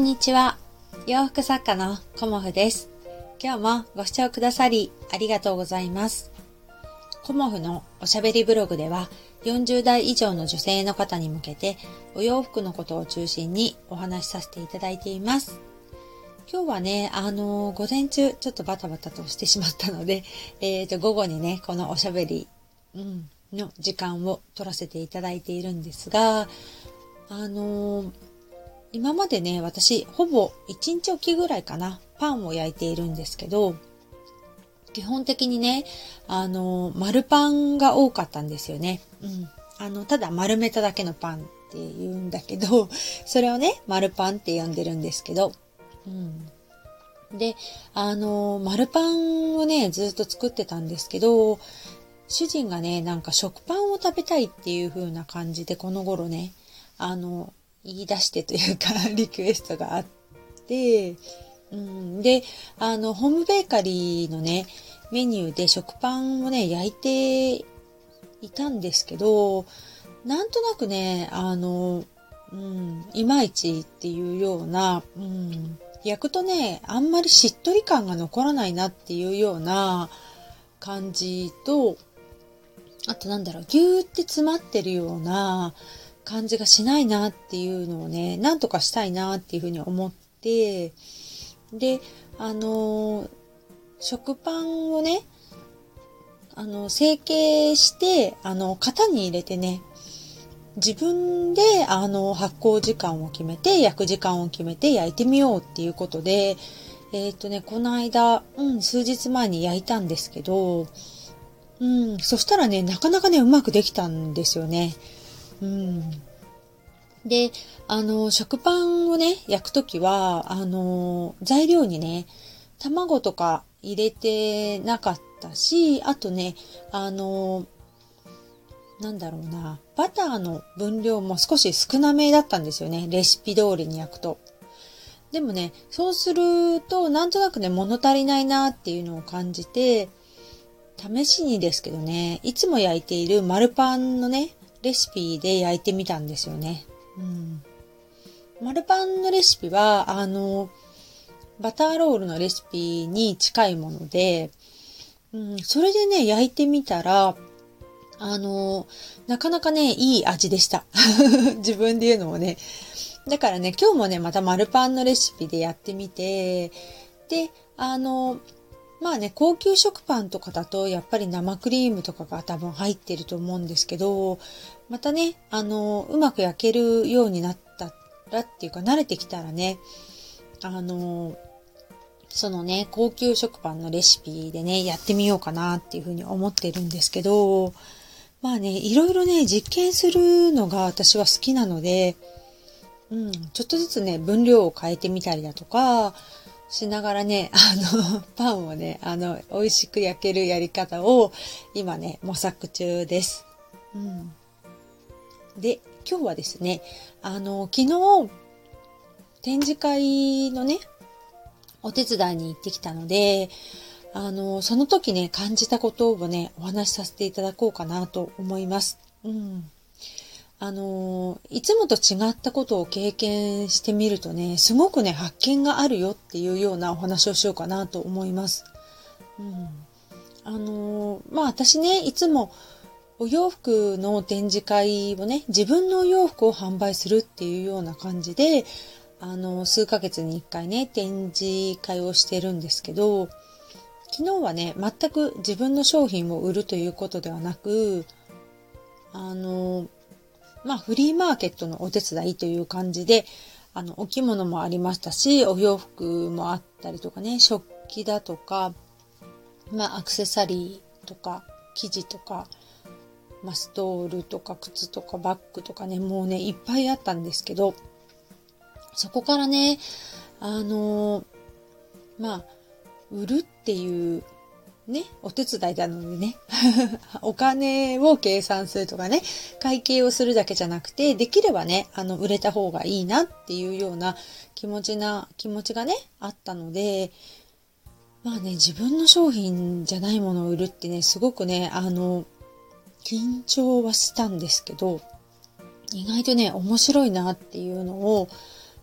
んにちは。洋服作家のコモフです。今日もご視聴くださりありがとうございます。コモフのおしゃべりブログでは40代以上の女性の方に向けてお洋服のことを中心にお話しさせていただいています。今日はね、あのー午前中ちょっとバタバタとしてしまったので、えっ、と、午後にね、このおしゃべり、うん、の時間を取らせていただいているんですが、あのー今までね、私、ほぼ1日おきぐらいかな、パンを焼いているんですけど、基本的にね、あの、丸パンが多かったんですよね。うん。あの、ただ丸めただけのパンって言うんだけど、それをね、丸パンって呼んでるんですけど、うん。で、あの、丸パンをね、ずっと作ってたんですけど、主人がね、なんか食パンを食べたいっていう風な感じで、この頃ね、あの、言い出してというか、リクエストがあって、うん、で、あの、ホームベーカリーのね、メニューで食パンをね、焼いていたんですけど、なんとなくね、あの、うん、いまいちっていうような、うん、焼くとね、あんまりしっとり感が残らないなっていうような感じと、あとなんだろう、ぎゅーって詰まってるような感じがしないなっていうのをね、なんとかしたいなっていうふうに思って、で、あのー食パンをね、あの、成形して、あの、型に入れてね、自分で、あの、発酵時間を決めて、焼く時間を決めて焼いてみようっていうことで、えっ、とね、この間、うん、数日前に焼いたんですけど、うん、そしたらね、なかなかね、うまくできたんですよね。うん。で、あの、食パンをね、焼くときは、あの、材料にね、卵とか入れてなかったし、あとね、あの、なんだろうな、バターの分量も少し少なめだったんですよね。レシピ通りに焼くと。でもね、そうすると、なんとなくね、物足りないなっていうのを感じて、試しにですけどね、いつも焼いている丸パンのね、レシピで焼いてみたんですよね。うん。丸パンのレシピは、あの、バターロールのレシピに近いもので、うん、それでね、焼いてみたら、あの、なかなかね、いい味でした。自分で言うのもね。だからね、今日もね、また丸パンのレシピでやってみて、で、あの、まあね、高級食パンとかだと、やっぱり生クリームとかが多分入ってると思うんですけど、またね、あの、うまく焼けるようになったらっていうか、慣れてきたらね、あの、そのね、高級食パンのレシピでね、やってみようかなっていうふうに思ってるんですけど、まあね、いろいろね、実験するのが私は好きなので、うん、ちょっとずつね、分量を変えてみたりだとか、しながらね、あの、パンをね、あの、美味しく焼けるやり方を今ね、模索中です。うん。で、今日はですね、あの、昨日、展示会のね、お手伝いに行ってきたので、あの、その時ね、感じたことをね、お話しさせていただこうかなと思います。うん。あの、いつもと違ったことを経験してみるとね、すごくね、発見があるよっていうようなお話をしようかなと思います。うん。あの、まあ私ね、いつもお洋服の展示会をね、自分のお洋服を販売するっていうような感じで、あの、数ヶ月に一回ね、展示会をしてるんですけど、昨日はね、全く自分の商品を売るということではなく、あの、まあ、フリーマーケットのお手伝いという感じで、あの、お着物もありましたし、お洋服もあったりとかね、食器だとか、まあ、アクセサリーとか、生地とか、まあ、ストールとか靴とかバッグとかね、もうね、いっぱいあったんですけど、そこからね、あのまあ、売るっていう、ね、お手伝いなのでね、お金を計算するとかね、会計をするだけじゃなくて、できればね、あの、売れた方がいいなっていうような気持ちな、気持ちがね、あったので、まあね、自分の商品じゃないものを売るってね、すごくね、あの、緊張はしたんですけど、意外とね、面白いなっていうのを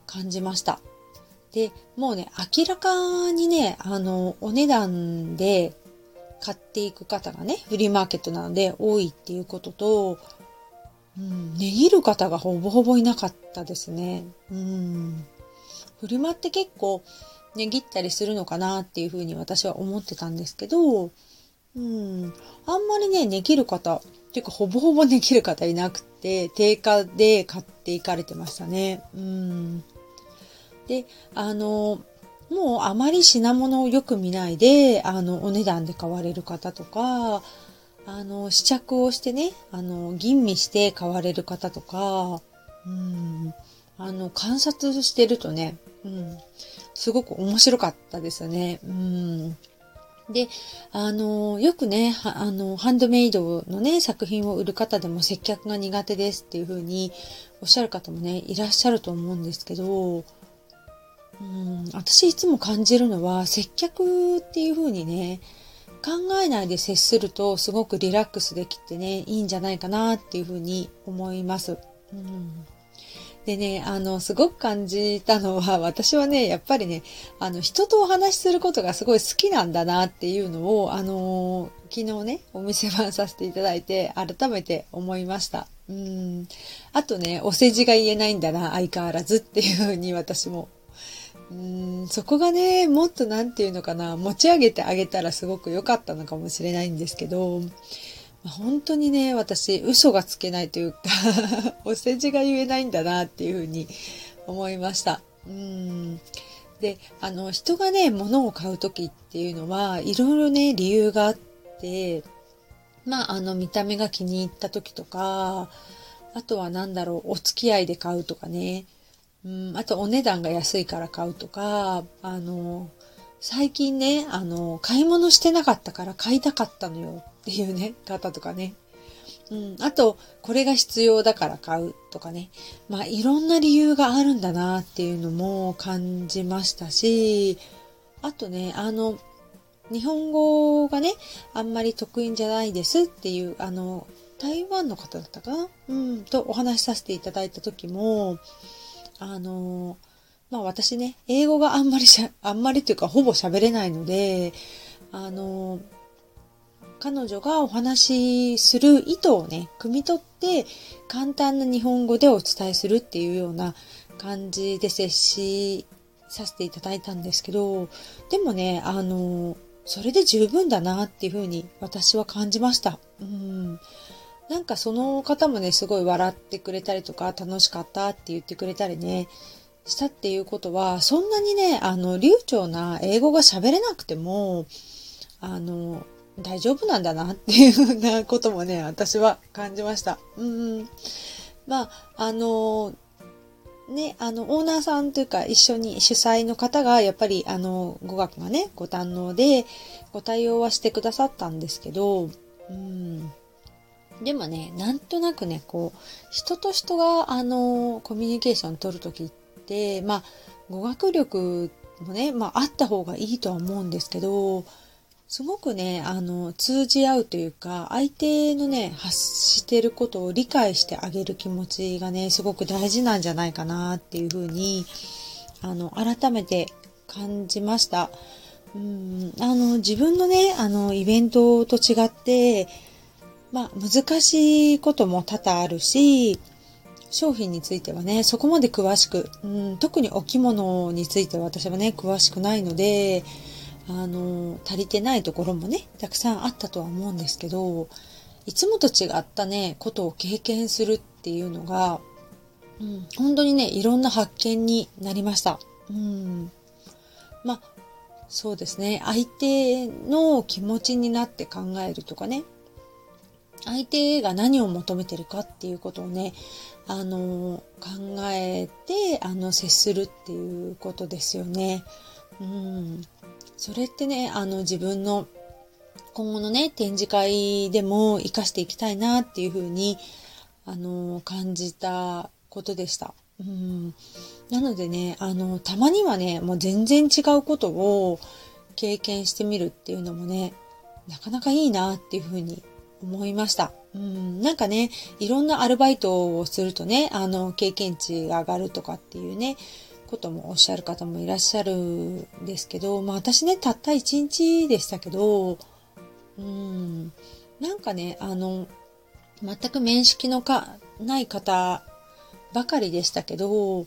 感じました。で、もうね、明らかにね、あの、お値段で買っていく方がね、フリーマーケットなので多いっていうことと、うん、値切る方がほぼほぼいなかったですね。うん。フリマって結構値切ったりするのかなっていうふうに私は思ってたんですけど、うん、あんまりね、値切る方、っていうかほぼほぼ値切る方いなくて、定価で買っていかれてましたね。うん。で、あの、もうあまり品物をよく見ないで、あの、お値段で買われる方とか、あの、試着をしてね、あの、吟味して買われる方とか、うん、あの、観察してるとね、うん、すごく面白かったですよね。うん。で、あの、よくね、あの、ハンドメイドのね、作品を売る方でも接客が苦手ですっていう風におっしゃる方もね、いらっしゃると思うんですけど、うん、私いつも感じるのは、接客っていう風にね、考えないで接するとすごくリラックスできてね、いいんじゃないかなっていう風に思います。うん、でね、あの、すごく感じたのは、私はね、やっぱりね、あの、人とお話しすることがすごい好きなんだなっていうのを、あの昨日ね、お店番させていただいて、改めて思いました。うん。あとね、お世辞が言えないんだな、相変わらずっていうふうに私もうんそこがね、もっとなんていうのかな、持ち上げてあげたらすごく良かったのかもしれないんですけど、本当にね、私、嘘がつけないというか お世辞が言えないんだなっていうふうに思いました。うんで、あの、人がね、物を買う時っていうのは、いろいろね、理由があって、まあ、あの、見た目が気に入った時とか、あとは何だろう、お付き合いで買うとかね、うん、あとお値段が安いから買うとか、あの、最近ね、あの、買い物してなかったから買いたかったのよっていうね、方とかね。うん、あと、これが必要だから買うとかね。まあ、いろんな理由があるんだなっていうのも感じましたし、あとね、あの、日本語がね、あんまり得意じゃないですっていう、あの、台湾の方だったかな？うん、とお話しさせていただいた時も、あの、まあ私ね、英語があんまりしゃ、あんまりというかほぼ喋れないので、あの、彼女がお話しする意図をね、汲み取って簡単な日本語でお伝えするっていうような感じで接しさせていただいたんですけど、でもね、あの、それで十分だなっていうふうに私は感じました。うんなんかその方もね、すごい笑ってくれたりとか、楽しかったって言ってくれたりね、したっていうことは、そんなにね、あの、流暢な英語が喋れなくても、あの、大丈夫なんだなっていうふうなこともね、私は感じました。うん。まあ、あの、ね、あの、オーナーさんというか一緒に主催の方がやっぱりあの、語学がね、ご堪能でご対応はしてくださったんですけど、うん。でもね、なんとなくね、こう、人と人が、あの、コミュニケーション取るときって、まあ、語学力もね、まあ、あった方がいいとは思うんですけど、すごくね、あの、通じ合うというか、相手のね、発してることを理解してあげる気持ちがね、すごく大事なんじゃないかなっていうふうに、あの、改めて感じました。うん、あの、自分のね、あの、イベントと違って、まあ、難しいことも多々あるし、商品についてはね、そこまで詳しく、うん、特にお着物については私はね、詳しくないので、あの、足りてないところもね、たくさんあったとは思うんですけど、いつもと違ったね、ことを経験するっていうのが、うん、本当にね、いろんな発見になりました。うん。まあ、そうですね。相手の気持ちになって考えるとかね。相手が何を求めてるかっていうことをね、あの、考えて、あの、接するっていうことですよね。うん。それってね、あの、自分の今後のね、展示会でも活かしていきたいなっていうふうに、あの、感じたことでした。うん。なのでね、あの、たまにはね、もう全然違うことを経験してみるっていうのもね、なかなかいいなっていうふうに思いました。うん、なんかね、いろんなアルバイトをするとね、あの、経験値が上がるとかっていうね、こともおっしゃる方もいらっしゃるんですけど、まあ私ね、たった一日でしたけど、うん、なんかね、あの、全く面識のかない方ばかりでしたけど、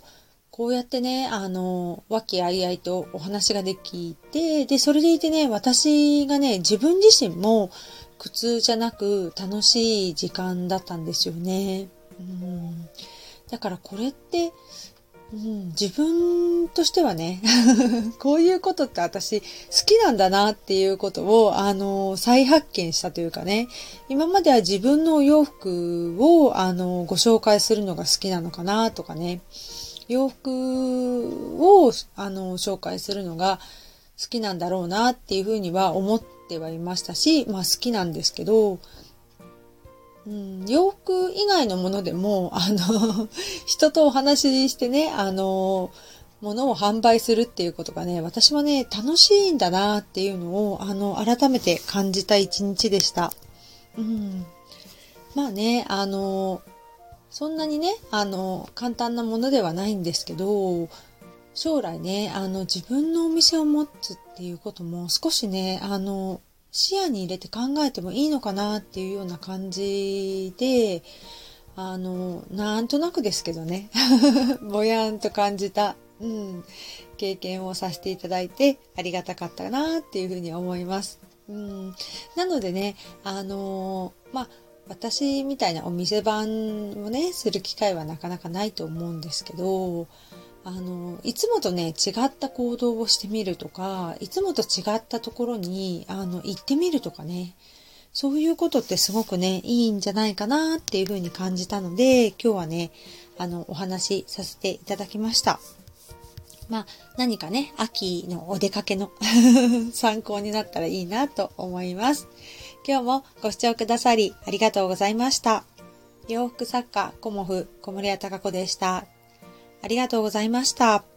こうやってね、あの、和気あいあいとお話ができて、で、それでいてね、私がね、自分自身も苦痛じゃなく楽しい時間だったんですよね。うん、だからこれって、うん、自分としてはね、こういうことって私好きなんだなっていうことを、あの、再発見したというかね、今までは自分のお洋服を、あの、ご紹介するのが好きなのかなとかね、洋服を、あの、紹介するのが好きなんだろうなっていうふうには思ってはいましたし、まあ好きなんですけど、うん、洋服以外のものでも、あの、人とお話ししてね、あの、物を販売するっていうことがね、私はね、楽しいんだなっていうのを、あの、改めて感じた一日でした。うん。まあね、あの、そんなにね、あの、簡単なものではないんですけど、将来ね、あの、自分のお店を持つっていうことも少しね、あの、視野に入れて考えてもいいのかなっていうような感じで、あの、なんとなくですけどね、ぼやんと感じた、うん、経験をさせていただいてありがたかったなっていうふうに思います。うん、なのでね、あのまあ、私みたいなお店番をね、する機会はなかなかないと思うんですけど、あの、いつもとね、違った行動をしてみるとか、いつもと違ったところに、あの、行ってみるとかね、そういうことってすごくね、いいんじゃないかなっていうふうに感じたので、今日はね、あの、お話しさせていただきました。まあ、何かね、秋のお出かけの 参考になったらいいなと思います。今日もご視聴くださりありがとうございました。洋服作家、コモフ、小森屋隆子でした。ありがとうございました。